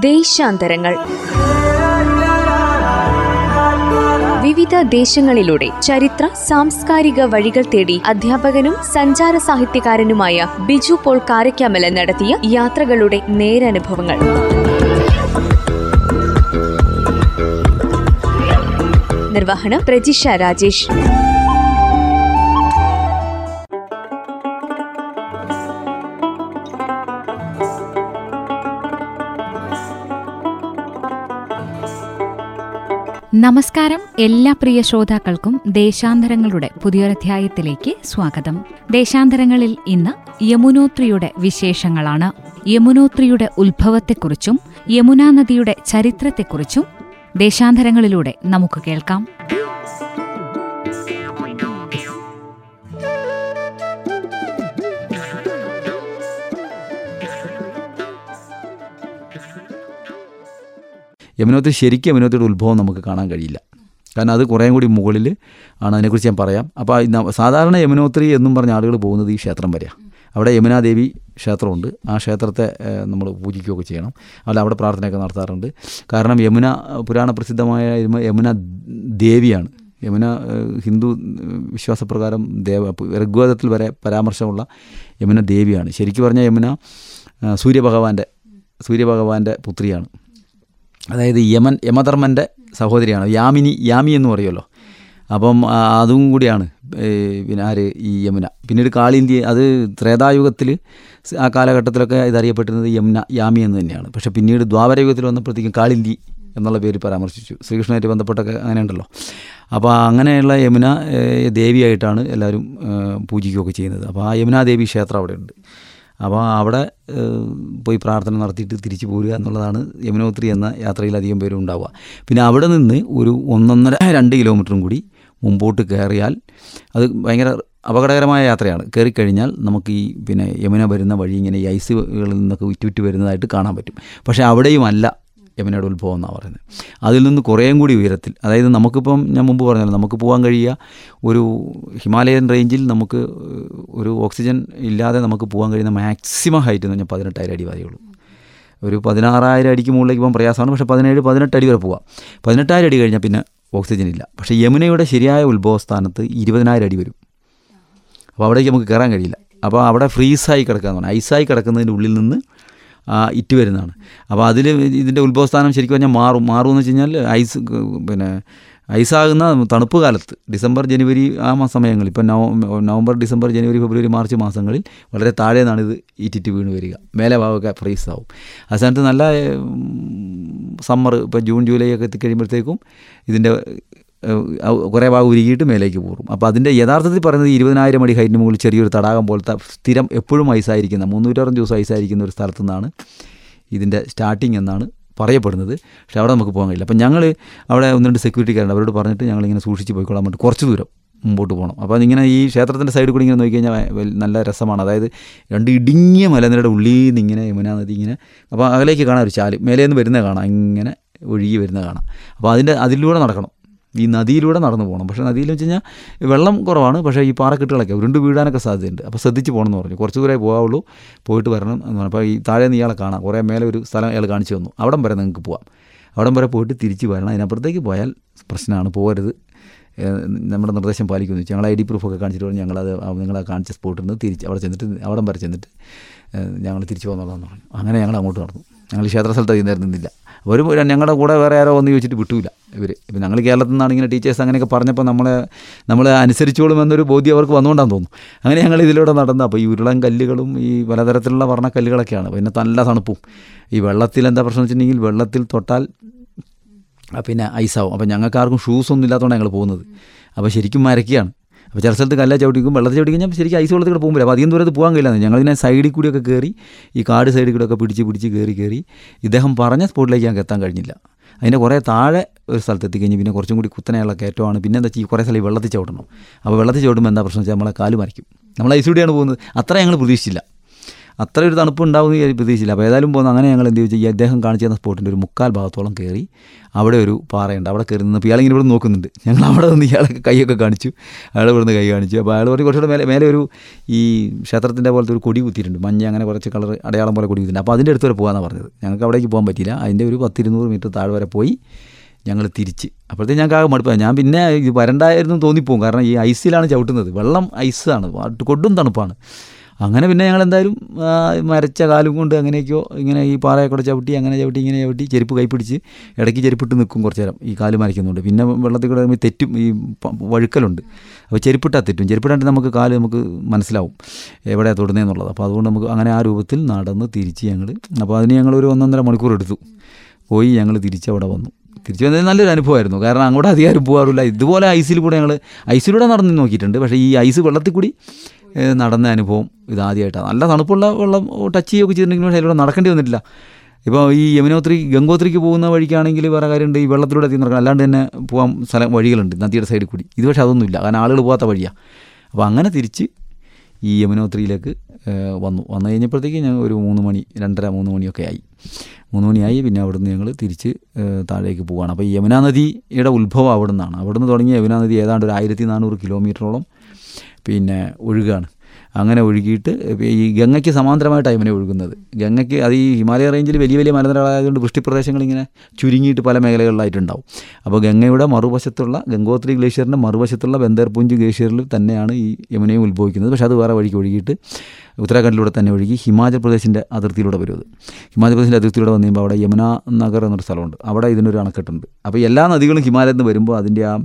ദേശാന്തരങ്ങൾ. വിവിധ ദേശങ്ങളിലൂടെ ചരിത്ര സാംസ്കാരിക വഴികൾ തേടി അധ്യാപകനും സഞ്ചാര സാഹിത്യകാരനുമായ ബിജു പോൾ കാരക്കാമല നടത്തിയ യാത്രകളുടെ നേരനുഭവങ്ങൾ. നിർവഹണം പ്രജിഷ രാജേഷ്. നമസ്കാരം. എല്ലാ പ്രിയ ശ്രോതാക്കൾക്കും ദേശാന്തരങ്ങളുടെ പുതിയൊരധ്യായത്തിലേക്ക് സ്വാഗതം. ദേശാന്തരങ്ങളിൽ ഇന്ന് യമുനോത്രിയുടെ വിശേഷങ്ങളാണ്. യമുനോത്രിയുടെ ഉത്ഭവത്തെക്കുറിച്ചും യമുനാ നദിയുടെ ചരിത്രത്തെക്കുറിച്ചും ദേശാന്തരങ്ങളിലൂടെ നമുക്ക് കേൾക്കാം. യമുനോത്രി ശരിക്കും യമുനോത്രിയുടെ ഉത്ഭവം നമുക്ക് കാണാൻ കഴിയില്ല. കാരണം അത് കുറേ കൂടി മുകളിൽ ആണ് അതിനെക്കുറിച്ച് ഞാൻ പറയാം. അപ്പോൾ സാധാരണ യമുനോത്രി എന്നും പറഞ്ഞ ആളുകൾ പോകുന്നത് ഈ ക്ഷേത്രം വരെയാണ് അവിടെ യമുനാദേവി ക്ഷേത്രമുണ്ട്. ആ ക്ഷേത്രത്തെ നമ്മൾ പൂജിക്കുകയൊക്കെ ചെയ്യണം. അല്ല അവിടെ പ്രാർത്ഥനയൊക്കെ നടത്താറുണ്ട്. കാരണം യമുന പുരാണ പ്രസിദ്ധമായ യമുന ദേവിയാണ്. യമുന ഹിന്ദു വിശ്വാസപ്രകാരം ദേവ ഋഗ്വേദത്തിൽ വരെ പരാമർശമുള്ള യമുന ദേവിയാണ്. ശരിക്കും പറഞ്ഞാൽ യമുന സൂര്യഭഗവാന്റെ സൂര്യഭഗവാന്റെ പുത്രിയാണ്. അതായത് യമൻ യമധർമ്മന്റെ സഹോദരിയാണ്. യാമിനി യാമി എന്ന് പറയുമല്ലോ. അപ്പം അതും കൂടിയാണ് പിന്നെ ആര് ഈ യമുന. പിന്നീട് കാളിന്തി അത് ത്രേതായുഗത്തിൽ ആ കാലഘട്ടത്തിലൊക്കെ ഇതറിയപ്പെട്ടിരുന്നത് യമുന യാമി എന്ന് തന്നെയാണ്. പക്ഷേ പിന്നീട് ദ്വാപരയുഗത്തിൽ വന്നപ്പോഴത്തേക്കും കാളിന്തി എന്നുള്ള പേര് പരാമർശിച്ചു. ശ്രീകൃഷ്ണനായിട്ട് ബന്ധപ്പെട്ടൊക്കെ അങ്ങനെ ഉണ്ടല്ലോ. അപ്പോൾ അങ്ങനെയുള്ള യമുന ദേവിയായിട്ടാണ് എല്ലാവരും പൂജിക്കുകയൊക്കെ ചെയ്യുന്നത്. അപ്പോൾ ആ യമുനാദേവി ക്ഷേത്രം അവിടെ ഉണ്ട് അപ്പോൾ അവിടെ പോയി പ്രാർത്ഥന നടത്തിയിട്ട് തിരിച്ചു പോരുക എന്നുള്ളതാണ് യമുനോത്രി എന്ന യാത്രയിൽ അധികം പേരും ഉണ്ടാവുക. പിന്നെ അവിടെ നിന്ന് ഒരു ഒന്നൊന്നര രണ്ട് കിലോമീറ്ററും കൂടി മുമ്പോട്ട് കയറിയാൽ അത് ഭയങ്കര അപകടകരമായ യാത്രയാണ്. കയറിക്കഴിഞ്ഞാൽ നമുക്ക് ഈ പിന്നെ യമുന വരുന്ന വഴി ഇങ്ങനെ ഈ ഐസുകളിൽ നിന്നൊക്കെ ഉറ്റുറ്റ് വരുന്നതായിട്ട് കാണാൻ പറ്റും. പക്ഷേ അവിടെയും അല്ല യമുനയുടെ ഉത്ഭവം എന്നാണ് പറയുന്നത്. അതിൽ നിന്ന് കുറേയും കൂടി ഉയരത്തിൽ അതായത് നമുക്കിപ്പം ഞാൻ മുമ്പ് പറഞ്ഞല്ലോ നമുക്ക് പോകാൻ കഴിയുക ഒരു ഹിമാലയൻ റേഞ്ചിൽ നമുക്ക് ഒരു ഓക്സിജൻ ഇല്ലാതെ നമുക്ക് പോകാൻ കഴിയുന്ന മാക്സിമം ഹൈറ്റ് എന്ന് പറഞ്ഞാൽ പതിനെട്ടായിരം അടി വരെയുള്ളൂ ഒരു പതിനാറായിരം അടിക്ക് മുകളിലേക്ക് പോകാൻ പ്രയാസമാണ് പക്ഷേ പതിനേഴ് പതിനെട്ട് അടി വരെ പോവാം. പതിനെട്ടായിരം അടി കഴിഞ്ഞാൽ പിന്നെ ഓക്സിജൻ ഇല്ല. പക്ഷേ യമുനയുടെ ശരിയായ ഉത്ഭവസ്ഥാനത്ത് ഇരുപതിനായിരം അടി വരും. അപ്പോൾ അവിടേക്ക് നമുക്ക് കയറാൻ കഴിയില്ല. അപ്പോൾ അവിടെ ഫ്രീസായി കിടക്കുക എന്ന് പറഞ്ഞാൽ ഐസായി കിടക്കുന്നതിന്റെ ഉള്ളിൽ നിന്ന് ഇറ്റ് വരുന്നതാണ്. അപ്പോൾ അതിൽ ഇതിന്റെ ഉത്ഭവസ്ഥാനം ശരിക്കും പറഞ്ഞാൽ മാറും. മാറും എന്ന് വെച്ച് കഴിഞ്ഞാൽ ഐസ് പിന്നെ ഐസാകുന്ന തണുപ്പ് കാലത്ത് ഡിസംബർ ജനുവരി ആ സമയങ്ങളിൽ ഇപ്പം നവ നവംബർ ഡിസംബർ ജനുവരി ഫെബ്രുവരി മാർച്ച് മാസങ്ങളിൽ വളരെ താഴെ നിന്നാണ് ഇത് ഈറ്റിറ്റ് വീണ് വരിക. മേലെ ഭാഗമൊക്കെ ഫ്രീസ് ആവും. ആ സ്ഥാനത്ത് നല്ല സമ്മർ ഇപ്പോൾ ജൂൺ ജൂലൈ ഒക്കെ എത്തിക്കഴിയുമ്പോഴത്തേക്കും ഇതിന്റെ കുറേ ഭാഗം ഉരുകിയിട്ട് മേലേക്ക് പോകും. അപ്പോൾ അതിന്റെ യഥാർത്ഥത്തിൽ പറയുന്നത് ഇരുപതിനായിരം അടി ഹൈറ്റിന് മുകളിൽ ചെറിയൊരു തടാകം പോലത്തെ സ്ഥിരം എപ്പോഴും ഐസായിരിക്കുന്ന മുന്നൂറ്ററുപത് ദിവസം ഐസായിരിക്കുന്ന ഒരു സ്ഥലത്തു നിന്നാണ് ഇതിന്റെ സ്റ്റാർട്ടിങ് എന്നാണ് പറയപ്പെടുന്നത്. പക്ഷേ അവിടെ നമുക്ക് പോകാൻ കഴിയില്ല. അപ്പം ഞങ്ങൾ അവിടെ ഒന്ന് രണ്ട് സെക്യൂരിറ്റിക്കാരുണ്ട്. അവരോട് പറഞ്ഞിട്ട് ഞങ്ങളിങ്ങനെ സൂക്ഷിച്ച് പോയിക്കൊള്ളാൻ വേണ്ടി കുറച്ച് ദൂരം മുമ്പോട്ട് പോകണം. അപ്പോൾ അതിങ്ങനെ ഈ ക്ഷേത്രത്തിന്റെ സൈഡിൽ കൂടി ഇങ്ങനെ നോക്കി കഴിഞ്ഞാൽ നല്ല രസമാണ്. അതായത് രണ്ട് ഇടുങ്ങിയ മലനിരയുടെ ഉള്ളിൽ നിന്ന് ഇങ്ങനെ യമുനാ നദി ഇങ്ങനെ അപ്പോൾ അകലേക്ക് കാണാം ഒരു ചാൽ മേലേന്ന് വരുന്നത് കാണാം ഇങ്ങനെ ഒഴുകി വരുന്ന കാണാം. അപ്പോൾ അതിന്റെ അതിലൂടെ നടക്കണം. ഈ നദിയിലൂടെ നടന്നു പോകണം. പക്ഷേ നദിയിൽ വെച്ച് കഴിഞ്ഞാൽ വെള്ളം കുറവാണ്. പക്ഷേ ഈ പാറക്കെട്ടുകളൊക്കെ ഉരുണ്ട് വീഴാനൊക്കെ സാധ്യതയുണ്ട്. അപ്പോൾ ശ്രദ്ധിച്ച് പോകണം എന്ന് പറഞ്ഞു. കുറച്ച് ദൂരേ പോകാവുള്ളൂ. പോയിട്ട് വരണം അപ്പോൾ ഈ താഴെ നിന്ന് ഇയാളെ കാണാം. കുറേ മേലെ ഒരു സ്ഥലം ഇയാൾ കാണിച്ചു തന്നു. അവിടം വരെ നിങ്ങൾക്ക് പോവാം. അവിടം വരെ പോയിട്ട് തിരിച്ച് വരണം. അതിനപ്പുറത്തേക്ക് പോയാൽ പ്രശ്നമാണ്. പോകരുത്. നമ്മുടെ നിർദ്ദേശം പാലിക്കുമെന്ന് വെച്ചാൽ ഞങ്ങൾ ഐ ഡി പ്രൂഫൊക്കെ കാണിച്ചിട്ട് പറഞ്ഞു. ഞങ്ങളത് നിങ്ങളെ കാണിച്ച സ്പോട്ടിൽ നിന്ന് തിരിച്ച് അവിടെ ചെന്നിട്ട് അവിടം വരെ ചെന്നിട്ട് ഞങ്ങൾ തിരിച്ചു പോകുന്നുള്ളതെന്ന് പറഞ്ഞു. അങ്ങനെ ഞങ്ങൾ അങ്ങോട്ട് നടന്നു. ഞങ്ങൾ ക്ഷേത്ര സ്ഥലത്ത് നിന്നില്ല. ഒരു ഞങ്ങളുടെ കൂടെ വേറെ ആരോ വന്ന് ചോദിച്ചിട്ട് വിട്ടൂല ഇവർ ഇപ്പം ഞങ്ങൾ കേരളത്തിൽ നിന്നാണ് ഇങ്ങനെ ടീച്ചേഴ്സ് അങ്ങനെയൊക്കെ പറഞ്ഞപ്പോൾ നമ്മളെ നമ്മൾ അനുസരിച്ചോളും എന്നൊരു ബോധ്യം അവർക്ക് വന്നുകൊണ്ടാന്ന് തോന്നുന്നു. അങ്ങനെ ഞങ്ങൾ ഇതിലൂടെ നടന്ന അപ്പോൾ ഈ ഉരുളൻ കല്ലുകളും ഈ പലതരത്തിലുള്ള വർണക്കല്ലുകളൊക്കെയാണ്. പിന്നെ നല്ല തണുപ്പും. ഈ വെള്ളത്തിൽ എന്താ പ്രശ്നം വെച്ചിട്ടുണ്ടെങ്കിൽ വെള്ളത്തിൽ തൊട്ടാൽ പിന്നെ ഐസാവും. അപ്പോൾ ഞങ്ങൾക്കാർക്കും ഷൂസ് ഒന്നും ഇല്ലാത്തതുകൊണ്ടാണ് ഞങ്ങൾ പോകുന്നത്. അപ്പോൾ ശരിക്കും മരക്കുകയാണ് അപ്പോൾ ചില സ്ഥലത്ത് കല്ല ചവിട്ടിക്കും വെള്ളത്തിൽ ചവിട്ടി കഴിഞ്ഞാൽ ശരിക്കും ഐസ് വെള്ളത്തിൽ കൂടെ പോകുമ്പോൾ അപ്പോൾ അധികം ദൂരത്ത് പോകാൻ കഴിയില്ല. ഞങ്ങളിതിനെ സൈഡിൽ കൂടിയൊക്കെ കയറി ഈ കാട് സൈഡിൽ കൂടെയൊക്കെ പിടിച്ച് പിടിച്ച് കയറി കയറി ഇദ്ദേഹം പറഞ്ഞ സ്പോട്ടിലേക്ക് ഞങ്ങൾക്ക് എത്താൻ കഴിഞ്ഞില്ല. അതിന്റെ കുറേ താഴെ ഒരു സ്ഥലത്ത് എത്തിക്കഴിഞ്ഞ് പിന്നെ കുറച്ചും കൂടി കുത്തനെയുള്ള കയറ്റമാണ്. പിന്നെ എന്താ വെച്ചാൽ ഈ കുറേ സ്ഥലം വെള്ളത്തിൽ ചവിട്ടണം. അപ്പോൾ വെള്ളത്തിൽ ചവിട്ടുമ്പോൾ എന്താ പ്രശ്നം വെച്ചാൽ നമ്മളെ കാൽ മറിക്കും. നമ്മൾ ഐസൂടിയാണ് പോകുന്നത്. അത്ര ഞങ്ങൾ പ്രതീക്ഷിച്ചില്ല. അത്ര ഒരു തണുപ്പ് ഉണ്ടാവും എന്ന് പ്രതീക്ഷിച്ചില്ല. അപ്പോൾ ഏതായാലും പോകുന്ന അങ്ങനെ ഞങ്ങൾ എന്ത് ചോദിച്ചാൽ ഈ അദ്ദേഹം കാണിച്ചു തന്ന സ്പോട്ടിന്റെ ഒരു മുക്കാൽ ഭാഗത്തോളം കയറി അവിടെ ഒരു പാറയുണ്ട്. അവിടെ കയറി നിന്ന് ഇയാളിങ്ങനെ ഇവിടെ നോക്കുന്നുണ്ട്. ഞങ്ങൾ അവിടെ നിന്ന് ഇയാളെ കൈയൊക്കെ കാണിച്ചു. അയാൾ ഇവിടെ നിന്ന് കൈ കാണിച്ചു. അപ്പോൾ അയാൾ പറഞ്ഞു കുറച്ചുകൂടെ മേലെ മേലെ ഒരു ഈ ക്ഷേത്രത്തിന്റെ പോലത്തെ ഒരു കൊടി കുത്തിയിട്ടുണ്ട്. മഞ്ഞ അങ്ങനെ കുറച്ച് കളർ അടയാളം പോലെ കൊടി കുത്തിയിട്ടുണ്ട്. അപ്പോൾ അതിന്റെ അടുത്ത് വരെ പോകാമെന്നാണ് പറഞ്ഞത്. ഞങ്ങൾക്ക് അവിടേക്ക് പോകാൻ പറ്റിയില്ല. അതിന്റെ ഒരു പത്തിരുന്നൂറ് മീറ്റർ താഴെ വരെ പോയി ഞങ്ങൾ തിരിച്ച്. അപ്പോഴത്തേക്ക് ഞങ്ങൾക്ക് ആകെ മടുപ്പായി. ഞാൻ പിന്നെ ഇത് വരണ്ടായിരുന്നു തോന്നിപ്പോകും. കാരണം ഈ ഐസിലാണ് ചവിട്ടുന്നത്. വെള്ളം ഐസാണ്. കൊടും തണുപ്പാണ്. അങ്ങനെ പിന്നെ ഞങ്ങൾ എന്തായാലും മരച്ച കാലും കൊണ്ട് അങ്ങനെയൊക്കെയോ ഇങ്ങനെ ഈ പാറയൊക്കെ ചവിട്ടി അങ്ങനെ ചവിട്ടി ഇങ്ങനെ ചവിട്ടി ചെരുപ്പ് കൈപ്പിടിച്ച് ഇടയ്ക്ക് ചെരുപ്പിട്ട് നിൽക്കും കുറച്ച് നേരം ഈ കാൽ മരയ്ക്കുന്നുണ്ട്. പിന്നെ വെള്ളത്തിൽ കൂടെ തെറ്റും ഈ വഴുക്കലുണ്ട്. അപ്പോൾ ചെരുപ്പിട്ടാൽ തെറ്റും. ചെരുപ്പിട്ടാണ്ട് നമുക്ക് കാൽ നമുക്ക് മനസ്സിലാവും എവിടെയാണ് തൊടുന്നതെന്നുള്ളത് അപ്പോൾ അതുകൊണ്ട് നമുക്ക് അങ്ങനെ ആ രൂപത്തിൽ നടന്ന് തിരിച്ച് ഞങ്ങൾ അപ്പോൾ അതിന് ഞങ്ങൾ ഒരു ഒന്നൊന്നര മണിക്കൂർ എടുത്തു. പോയി ഞങ്ങൾ തിരിച്ച് അവിടെ വന്നു. തിരിച്ചു വന്നത് നല്ലൊരു അനുഭവമായിരുന്നു. കാരണം അങ്ങോട്ട് അധികാരം പോകാറില്ല. ഇതുപോലെ ഐസിൽ കൂടെ ഞങ്ങൾ ഐസിലൂടെ നടന്ന് നോക്കിയിട്ടുണ്ട്. പക്ഷേ ഈ ഐസ് വെള്ളത്തിൽ കൂടി നടന്ന അനുഭവം ഇതാദ്യമായിട്ടാണ് നല്ല തണുപ്പുള്ള വെള്ളം ടച്ച് ചെയ്യുകയൊക്കെ ചെയ്തിട്ടുണ്ടെങ്കിൽ പക്ഷേ അതിലൂടെ നടക്കേണ്ടി വന്നിട്ടില്ല. ഇപ്പോൾ ഈ യമുനോത്രി ഗംഗോത്രിക്ക് പോകുന്ന വഴിക്കാണെങ്കിൽ വേറെ കാര്യമുണ്ട്. ഈ വെള്ളത്തിലൂടെ എത്തി നടക്കണം. അല്ലാണ്ട് തന്നെ പോകാൻ സ്ഥലം വഴികളുണ്ട് നദിയുടെ സൈഡിൽ കൂടി. ഇത് പക്ഷേ അതൊന്നുമില്ല കാരണം ആളുകൾ പോകാത്ത വഴിയാണ് അപ്പോൾ അങ്ങനെ തിരിച്ച് ഈ യമുനോത്രിയിലേക്ക് വന്നു. വന്നു കഴിഞ്ഞപ്പോഴത്തേക്ക് ഞങ്ങൾ ഒരു മൂന്ന് മണി രണ്ടര മൂന്ന് മണിയൊക്കെ ആയി. മൂന്ന് മണിയായി പിന്നെ അവിടുന്ന് ഞങ്ങൾ തിരിച്ച് താഴേക്ക് പോവുകയാണ് അപ്പോൾ ഈ യമുനാ നദിയുടെ ഉത്ഭവം അവിടെ നിന്നാണ് അവിടുന്ന് തുടങ്ങിയ യമുനാ നദി ഏതാണ്ട് ഒരു ആയിരത്തി നാനൂറ് കിലോമീറ്ററോളം പിന്നെ ഒഴുകാണ്. അങ്ങനെ ഒഴുകിയിട്ട് ഈ ഗംഗയ്ക്ക് സമാന്തരമായിട്ടാണ് ഇവനെ ഒഴുകുന്നത്. ഗംഗയ്ക്ക് അത് ഈ ഹിമാലയ റേഞ്ചിൽ വലിയ വലിയ മലനിരകളായതുകൊണ്ട് വൃഷ്ടിപ്രദേശങ്ങൾ ഇങ്ങനെ ചുരുങ്ങിയിട്ട് പല മേഖലകളിലായിട്ടുണ്ടാവും. അപ്പോൾ ഗംഗയുടെ മറുവശത്തുള്ള ഗംഗോത്രി ഗ്ലേഷ്യറിന്റെ മറുവശത്തുള്ള ബന്ദർപുഞ്ച് ഗ്ലേഷ്യറിൽ തന്നെയാണ് ഈ യമുനയും ഉത്ഭവിക്കുന്നത്. പക്ഷേ അത് വേറെ വഴിക്ക് ഒഴുകിയിട്ട് ഉത്തരാഖണ്ഡിലൂടെ തന്നെ ഒഴുകി ഹിമാചൽ പ്രദേശിന്റെ അതിർത്തിയിലൂടെ വരും അത് ഹിമാചൽ പ്രദേശിന്റെ അതിർത്തിയിലൂടെ വന്നു കഴിയുമ്പോൾ അവിടെ യമുന നഗർ എന്നൊരു സ്ഥലമുണ്ട്. അവിടെ ഇതിനൊരു അണക്കെട്ടുണ്ട്. അപ്പോൾ എല്ലാ നദികളും ഹിമാലയത്തിൽ നിന്ന് വരുമ്പോൾ അതിന്റെ ആ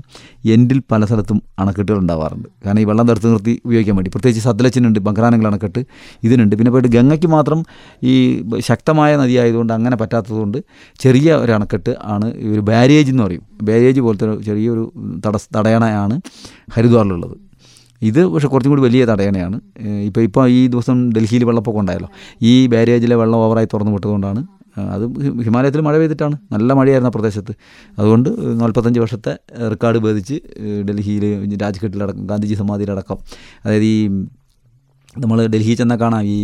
എൻഡിൽ പല സ്ഥലത്തും അണക്കെട്ടുകൾ ഉണ്ടാവാറുണ്ട്. കാരണം ഈ വെള്ളം തടുത്ത് നിർത്തി ഉപയോഗിക്കാൻ വേണ്ടി. പ്രത്യേകിച്ച് സത്ലച്ചിനുണ്ട് ബംഗ്രാനങ്ങൾ അണക്കെട്ട് ഇതിനുണ്ട്. പിന്നെ പോയിട്ട് ഗംഗയ്ക്ക് മാത്രം ഈ ശക്തമായ നദിയായതുകൊണ്ട് അങ്ങനെ പറ്റാത്തതുകൊണ്ട് ചെറിയ ഒരു അണക്കെട്ട് ആണ് ഒരു ബാരേജ് എന്ന് പറയും. ബാരേജ് പോലത്തെ ചെറിയൊരു തട തടയണയാണ് ഹരിദ്വാറിലുള്ളത്. ഇത് പക്ഷെ കുറച്ചും കൂടി വലിയ തടയണയാണ്. ഇപ്പോൾ ഇപ്പോൾ ഈ ദിവസം ഡൽഹിയിൽ വെള്ളപ്പൊക്കം ഉണ്ടായല്ലോ. ഈ ബാരേജിലെ വെള്ളം ഓവറായി തുറന്നു വിട്ടതുകൊണ്ടാണ് അത് ഹിമാലയത്തിൽ മഴ പെയ്തിട്ടാണ്. നല്ല മഴയായിരുന്നു ആ പ്രദേശത്ത്. അതുകൊണ്ട് നാൽപ്പത്തഞ്ച് വർഷത്തെ റെക്കോർഡ് ഭേദിച്ച് ഡൽഹിയിൽ രാജ്ഘട്ടിലടക്കം ഗാന്ധിജി സമാധിയിലടക്കം അതായത് ഈ നമ്മൾ ഡൽഹി ചെന്നാൽ കാണാം. ഈ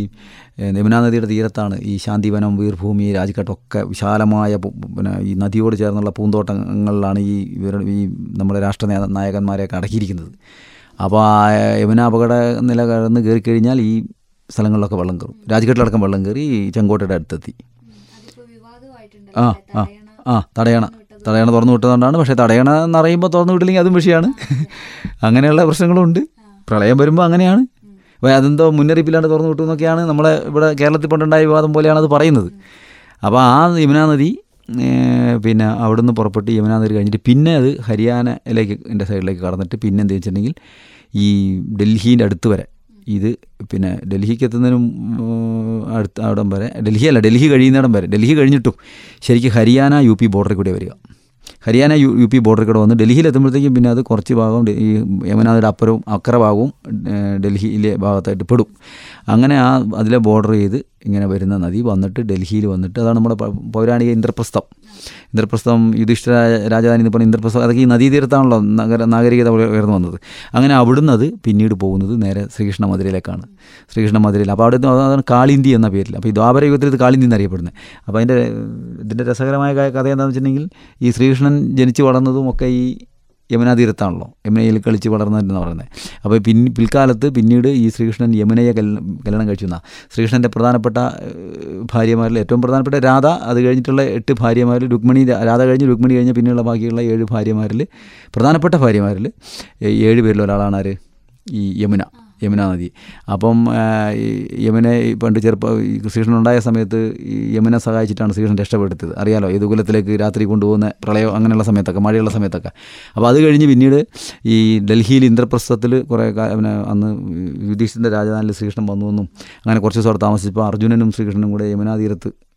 യമുനാ നദിയുടെ തീരത്താണ് ഈ ശാന്തിവനം വീർഭൂമി രാജ്ഘട്ടൊക്കെ വിശാലമായ പിന്നെ ഈ നദിയോട് ചേർന്നുള്ള പൂന്തോട്ടങ്ങളിലാണ് ഈ ഈ നമ്മുടെ രാഷ്ട്ര നായകന്മാരെയൊക്കെ അടക്കിയിരിക്കുന്നത്. അപ്പോൾ ആ യമുന അപകട നില കടന്ന് കയറി കഴിഞ്ഞാൽ ഈ സ്ഥലങ്ങളിലൊക്കെ വെള്ളം കയറും. രാജ്ഘട്ടിലടക്കം വെള്ളം കയറി ചെങ്കോട്ടയുടെ അടുത്തെത്തി. ആ ആ ആ തടയണ തടയണ. തുറന്നു വിട്ടതുകൊണ്ടാണ്. പക്ഷേ തടയണ എന്ന് എന്നറിയുമ്പോൾ തുറന്നു വിട്ടില്ലെങ്കിൽ അതും വിഷയമാണ്. അങ്ങനെയുള്ള പ്രശ്നങ്ങളുണ്ട്. പ്രളയം വരുമ്പോൾ അങ്ങനെയാണ്. അപ്പോൾ അതെന്തോ മുന്നറിയിപ്പില്ലാണ്ട് തുറന്നു വിട്ടു എന്നൊക്കെയാണ് നമ്മളെ ഇവിടെ കേരളത്തിൽ പണ്ടുണ്ടായ വിവാദം പോലെയാണ് അത് പറയുന്നത്. അപ്പോൾ ആ യമുനാ നദി ഏഹ്, അവിടെ നിന്ന് പുറപ്പെട്ട് യമുനാ കഴിഞ്ഞിട്ട് പിന്നെ അത് ഹരിയാനയിലേക്ക് എന്റെ സൈഡിലേക്ക് കടന്നിട്ട് പിന്നെ എന്ത് വെച്ചിട്ടുണ്ടെങ്കിൽ ഈ ഡൽഹീന്റെ അടുത്ത് വരെ ഇത് പിന്നെ ഡൽഹിക്ക് എത്തുന്നതിനും അടുത്ത അവിടം വരെ ഡൽഹി അല്ല ഡൽഹി കഴിയുന്നിടം വരെ ഡൽഹി കഴിഞ്ഞിട്ടും ശരിക്കും ഹരിയാന യു പി ബോർഡറിൽ കൂടെ വരിക. ഹരിയാന യു യു പി ബോർഡറിൽ കൂടെ വന്ന് ഡൽഹിയിൽ എത്തുമ്പോഴത്തേക്കും പിന്നെ അത് കുറച്ച് ഭാഗം ഈ യമുനാദിയുടെ അപ്പുറവും അക്കര ഭാഗവും ഡൽഹിയിലെ ഭാഗത്തായിട്ട് പെടും. അങ്ങനെ ആ അതിലെ ബോർഡർ ചെയ്ത് ഇങ്ങനെ വരുന്ന നദി വന്നിട്ട് ഡൽഹിയിൽ വന്നിട്ട് അതാണ് നമ്മുടെ പൗരാണിക ഇന്ദ്രപ്രസ്ഥം. ഇന്ദ്രപ്രസ്ഥം യുധിഷ്ഠിര രാജ- രാജധാനി എന്ന് പറഞ്ഞ ഇന്ദ്രപ്രസ്ഥം അതൊക്കെ ഈ നദീതീരത്താണല്ലോ നഗര നാഗരികത ഉയർ- ഉയർന്നു വന്നത്. അങ്ങനെ അവിടുന്ന് അത് പിന്നീട് പോകുന്നത് നേരെ ശ്രീകൃഷ്ണ മധുരയിലേക്കാണ്. ശ്രീകൃഷ്ണ മധുരയിൽ. അപ്പോൾ അവിടെ അതാണ് കാളിന്തി എന്ന പേരിൽ. അപ്പോൾ ഈ ദ്വാപര യുഗത്തിൽ ഇത് കാളിന്തി എന്നറിയപ്പെടുന്നത്. അപ്പോൾ അതിന്റെ ഇതിന്റെ രസകരമായ കഥ എന്താണെന്ന് വെച്ചിട്ടുണ്ടെങ്കിൽ ഈ ശ്രീകൃഷ്ണൻ ജനിച്ചു വളർന്നതും ഒക്കെ ഈ യമുനാ തീരത്താണല്ലോ യമുനയിൽ കളിച്ച് വളർന്നതെന്ന് പറയുന്നത്. അപ്പോൾ പിന്നെ പിൽക്കാലത്ത് പിന്നീട് ഈ ശ്രീകൃഷ്ണൻ യമുനയെ കല്യാണം കല്യാണം കഴിച്ചു എന്നാ ശ്രീകൃഷ്ണന്റെ പ്രധാനപ്പെട്ട ഭാര്യമാരിൽ ഏറ്റവും പ്രധാനപ്പെട്ട രാധ അത് കഴിഞ്ഞിട്ടുള്ള എട്ട് ഭാര്യമാരിൽ രുക്മിണി രാധ കഴിഞ്ഞ് രുക്മിണി കഴിഞ്ഞ് പിന്നെയുള്ള ബാക്കിയുള്ള ഏഴ് ഭാര്യമാരിൽ പ്രധാനപ്പെട്ട ഭാര്യമാരിൽ ഏഴ് പേരിൽ ഒരാളാണ് ആര്? ഈ യമുന. യമുന നദി. അപ്പം ഈ യമുന ഈ പണ്ട് ചെറുപ്പം ഈ ശ്രീകൃഷ്ണൻ ഉണ്ടായ സമയത്ത് യമുനെ സഹായിച്ചിട്ടാണ് ശ്രീകൃഷ്ണൻ രക്ഷപ്പെടുത്തിയത്. അറിയാലോ യദുകുലത്തിലേക്ക് രാത്രി കൊണ്ടുപോകുന്ന പ്രളയം അങ്ങനെയുള്ള സമയത്തൊക്കെ മഴയുള്ള സമയത്തൊക്കെ. അപ്പോൾ അത് കഴിഞ്ഞ് പിന്നീട് ഈ ഡൽഹിയിൽ ഇന്ദ്രപ്രസ്ഥത്തിൽ കുറേ പിന്നെ അന്ന് യുധിഷ്ഠിന്റെ രാജധാനിയിൽ ശ്രീകൃഷ്ണൻ വന്നു വന്നും അങ്ങനെ കുറച്ച് ദിവസം അവിടെ താമസിച്ചപ്പോൾ അർജുനനും ശ്രീകൃഷ്ണനും കൂടെ യമുനാ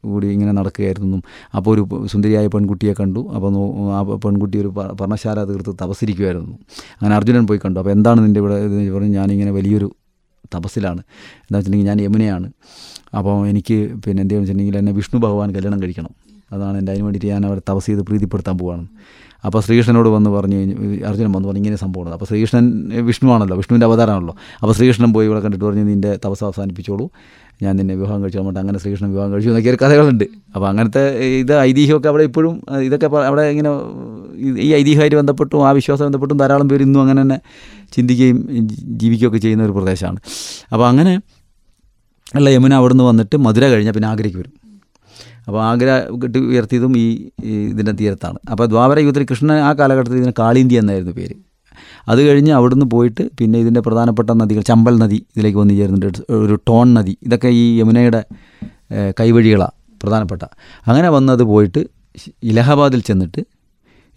കൂടി ഇങ്ങനെ നടക്കുകയായിരുന്നു അപ്പോൾ ഒരു സുന്ദരിയായ പെൺകുട്ടിയെ കണ്ടു. അപ്പോൾ ആ പെൺകുട്ടി ഒരു പർണശാല തീർത്ത് തപസ്സിരിക്കുമായിരുന്നു അങ്ങനെ അർജുനൻ പോയി കണ്ടു. അപ്പോൾ എന്താണ് നിന്റെ ഇവിടെ എന്ന് പറഞ്ഞു ഞാനിങ്ങനെ വലിയൊരു തപസ്സിലാണ്. എന്താ വെച്ചിട്ടുണ്ടെങ്കിൽ ഞാൻ യമുനയാണ്. അപ്പോൾ എനിക്ക് പിന്നെ എന്താണെന്ന് വെച്ചിട്ടുണ്ടെങ്കിൽ എന്നെ വിഷ്ണു ഭഗവാൻ കല്യാണം കഴിക്കണം. അതാണ് എന്റെ അതിന് വേണ്ടിയിട്ട് ഞാൻ അവരെ തപസ് ചെയ്ത് പ്രീതിപ്പെടുത്താൻ പോവാണ്. അപ്പോൾ ശ്രീകൃഷ്ണനോട് വന്ന് പറഞ്ഞു അർജുനൻ വന്ന് പറഞ്ഞു ഇങ്ങനെ സംഭവമാണ്. അപ്പോൾ ശ്രീകൃഷ്ണൻ വിഷ്ണുവാണല്ലോ വിഷ്ണുവിന്റെ അവതാരമാണല്ലോ. അപ്പോൾ ശ്രീകൃഷ്ണൻ പോയി ഇവിടെ കണ്ടിട്ട് പറഞ്ഞു നിന്റെ തപസ് അവസാനിപ്പിച്ചോളൂ. ഞാൻ നിന്നെ വിവാഹം കഴിച്ചു പറഞ്ഞിട്ട് അങ്ങനെ ശ്രീകൃഷ്ണൻ വിവാഹം കഴിച്ചു എന്നൊക്കെ ഒരു കഥകളുണ്ട്. അപ്പോൾ അങ്ങനത്തെ ഇത് ഐതിഹ്യമൊക്കെ അവിടെ ഇപ്പോഴും ഇതൊക്കെ അവിടെ ഇങ്ങനെ ഈ ഐതിഹ്യമായിട്ട് ബന്ധപ്പെട്ടും ആ വിശ്വാസം ബന്ധപ്പെട്ടും ധാരാളം പേര് ഇന്നും അങ്ങനെ തന്നെ ചിന്തിക്കുകയും ജീവിക്കുകയൊക്കെ ചെയ്യുന്ന ഒരു പ്രദേശമാണ്. അപ്പോൾ അങ്ങനെ അല്ല യമുന അവിടെ നിന്ന് വന്നിട്ട് മധുര കഴിഞ്ഞാൽ പിന്നെ ആഗ്രയ്ക്ക് വരും. അപ്പോൾ ആഗ്ര കെട്ടി ഉയർത്തിയതും ഈ ഇതിന്റെ തീരത്താണ്. അപ്പോൾ ദ്വാപര യുഗത്തിൽ കൃഷ്ണൻ ആ കാലഘട്ടത്തിൽ ഇതിന് കാളിന്ത്യ എന്നായിരുന്നു പേര്. അത് കഴിഞ്ഞ് അവിടുന്ന് പോയിട്ട് പിന്നെ ഇതിന്റെ പ്രധാനപ്പെട്ട നദികൾ ചമ്പൽ നദി ഇതിലേക്ക് വന്നു ചേരുന്നുണ്ട് ഒരു ടോൺ നദി ഇതൊക്കെ ഈ യമുനയുടെ കൈവഴികളാണ് പ്രധാനപ്പെട്ട. അങ്ങനെ വന്നത് പോയിട്ട് ഇലഹാബാദിൽ ചെന്നിട്ട്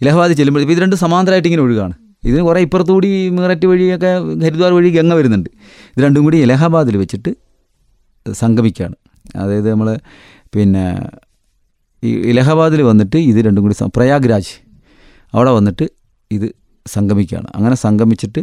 ഇലഹാബാദിൽ ചെല്ലുമ്പോൾ ഇപ്പോൾ ഇത് രണ്ട് സമാന്തരമായിട്ട് ഇങ്ങനെ ഒഴുകാണ്. ഇതിന് കുറേ ഇപ്പുറത്തുകൂടി മീററ്റ് വഴിയൊക്കെ ഹരിദ്വാർ വഴി ഗംഗ വരുന്നുണ്ട്. ഇത് രണ്ടും കൂടി ഇലഹാബാദിൽ വെച്ചിട്ട് സംഗമിക്കുകയാണ് അതായത് നമ്മൾ പിന്നെ ഈ ഇലഹാബാദിൽ വന്നിട്ട് ഇത് രണ്ടും കൂടി പ്രയാഗ്രാജ് അവിടെ വന്നിട്ട് ഇത് സംഗമിക്കുകയാണ്. അങ്ങനെ സംഗമിച്ചിട്ട്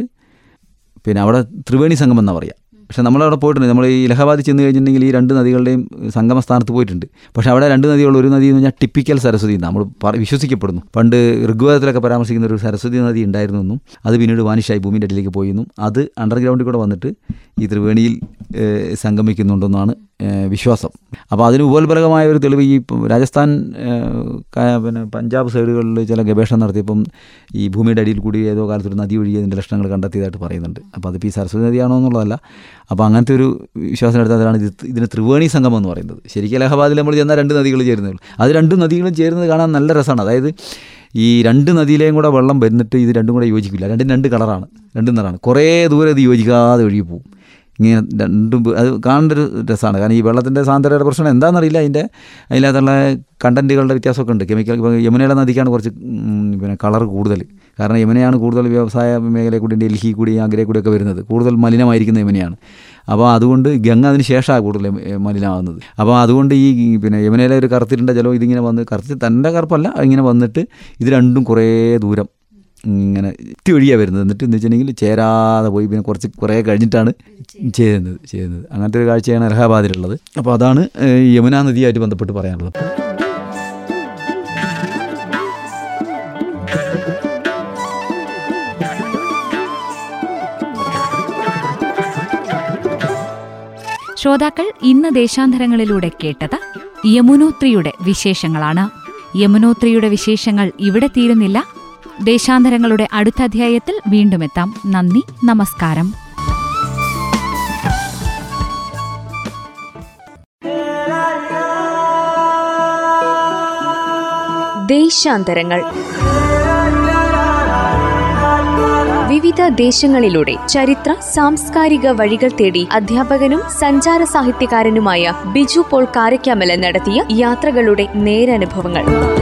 പിന്നെ അവിടെ ത്രിവേണി സംഗമം എന്നാണ് പറയുക പക്ഷേ നമ്മളവിടെ പോയിട്ടുണ്ട്. നമ്മൾ ഈ ഇലഹാബാദിൽ ചെന്ന് കഴിഞ്ഞിട്ടുണ്ടെങ്കിൽ ഈ രണ്ട് നദികളുടെയും സംഗമ സ്ഥാനത്ത് പോയിട്ടുണ്ട്. പക്ഷേ അവിടെ രണ്ട് നദികൾ ഒരു നദി എന്ന് പറഞ്ഞാൽ ടിപ്പിക്കൽ സരസ്വതി നമ്മൾ വിശ്വസിക്കപ്പെടുന്നു. പണ്ട് ഋഗ്വേദത്തിലൊക്കെ പരാമർശിക്കുന്ന ഒരു സരസ്വതി നദി ഉണ്ടായിരുന്നു എന്നും അത് പിന്നീട് വാനിഷായി ഭൂമിന്റെ അടിയിലേക്ക് പോയി എന്നും അത് അണ്ടർഗ്രൗണ്ടിൽ കൂടെ വന്നിട്ട് ഈ ത്രിവേണിയിൽ സംഗമിക്കുന്നുണ്ടെന്നാണ് വിശ്വാസം. അപ്പോൾ അതിന് ഉപോത്ബലകമായ ഒരു തെളിവ് ഈ രാജസ്ഥാൻ പിന്നെ പഞ്ചാബ് സൈഡുകളിൽ ചില ഗവേഷണം നടത്തിയപ്പം ഈ ഭൂമിയുടെ അടിയിൽ കൂടി ഏതോ കാലത്ത് ഒരു നദി ഒഴുകിയതിന്റെ ലക്ഷണങ്ങൾ കണ്ടെത്തിയതായിട്ട് പറയുന്നുണ്ട്. അപ്പോൾ അതിപ്പോൾ ഈ സരസ്വതി നദിയാണോ എന്നുള്ളതല്ല. അപ്പോൾ അങ്ങനത്തെ ഒരു വിശ്വാസം എടുത്തതാണ് ഇത് ഇതിന് ത്രിവേണി സംഗമം എന്ന് പറയുന്നത്. ശരിക്കും അലഹബാദിൽ നമ്മൾ ചെന്നാൽ രണ്ട് നദികൾ ചേരുന്നുള്ളൂ അത് രണ്ട് നദികളും ചേരുന്നത് കാണാൻ നല്ല രസമാണ്. അതായത് ഈ രണ്ട് നദിയിലെയും കൂടെ വെള്ളം വരുന്നിട്ട് ഇത് രണ്ടും കൂടെ യോജിക്കില്ല. രണ്ടും രണ്ട് കളറാണ്. രണ്ടും നിറാണ് കുറേ ദൂരെ ഇത് യോജിക്കാതെ ഒഴുകി പോകും. ഇങ്ങനെ രണ്ടും അത് കാണേണ്ട ഒരു രസമാണ്. കാരണം ഈ വെള്ളത്തിന്റെ സാന്ദ്രതയുടെ പ്രശ്നം എന്താണെന്നറിയില്ല അതിന്റെ അതിനകത്തുള്ള കണ്ടന്റുകളുടെ വ്യത്യാസമൊക്കെ ഉണ്ട്. കെമിക്കൽ യമുനയുടെ നദിക്കാണ് കുറച്ച് പിന്നെ കളർ കൂടുതൽ. കാരണം യമുനയാണ് കൂടുതൽ വ്യവസായ മേഖലയിൽ കൂടി ഡൽഹി കൂടി ആഗ്രയിൽ കൂടിയൊക്കെ വരുന്നത്. കൂടുതൽ മലിനമായിരിക്കുന്ന യമുനയാണ്. അപ്പോൾ അതുകൊണ്ട് ഗംഗ അതിന് ശേഷമാണ് കൂടുതൽ മലിനമാകുന്നത്. അപ്പോൾ അതുകൊണ്ട് ഈ പിന്നെ യമുനയിലെ ഒരു കറുത്തിട്ടുണ്ട് ജലം ഇതിങ്ങനെ വന്ന് കറുത്തി തന്റെ കറുപ്പല്ല ഇങ്ങനെ വന്നിട്ട് ഇത് രണ്ടും കുറേ ദൂരം ഇങ്ങനെ ഇത്തി വരുന്നത്. എന്നിട്ട് എന്ന് വെച്ചിട്ടുണ്ടെങ്കിൽ ചേരാതെ പോയി പിന്നെ കുറച്ച് കുറേ കഴിഞ്ഞിട്ടാണ് ചെയ്യുന്നത് ചെയ്യുന്നത്. അങ്ങനത്തെ ഒരു കാഴ്ചയാണ് അലഹാബാദിലുള്ളത്. അപ്പോൾ അതാണ് യമുനാ നദിയായിട്ട് ബന്ധപ്പെട്ട് പറയാനുള്ളത്. ശ്രോതാക്കൾ ഇന്ന് ദേശാന്തരങ്ങളിലൂടെ കേട്ടത് യമുനോത്രിയുടെ വിശേഷങ്ങളാണ്. യമുനോത്രിയുടെ വിശേഷങ്ങൾ ഇവിടെ തീരുന്നില്ല. ദേശാന്തരങ്ങളുടെ അടുത്ത അധ്യായത്തിൽ വീണ്ടും എത്താം. നന്ദി നമസ്കാരം. ദേശാന്തരങ്ങൾ. വിവിധ ദേശങ്ങളിലൂടെ ചരിത്ര സാംസ്കാരിക വഴികൾ തേടി അധ്യാപകനും സഞ്ചാര സാഹിത്യകാരനുമായ ബിജു പോൾ കാരക്കാമല നടത്തിയ യാത്രകളുടെ നേരനുഭവങ്ങൾ.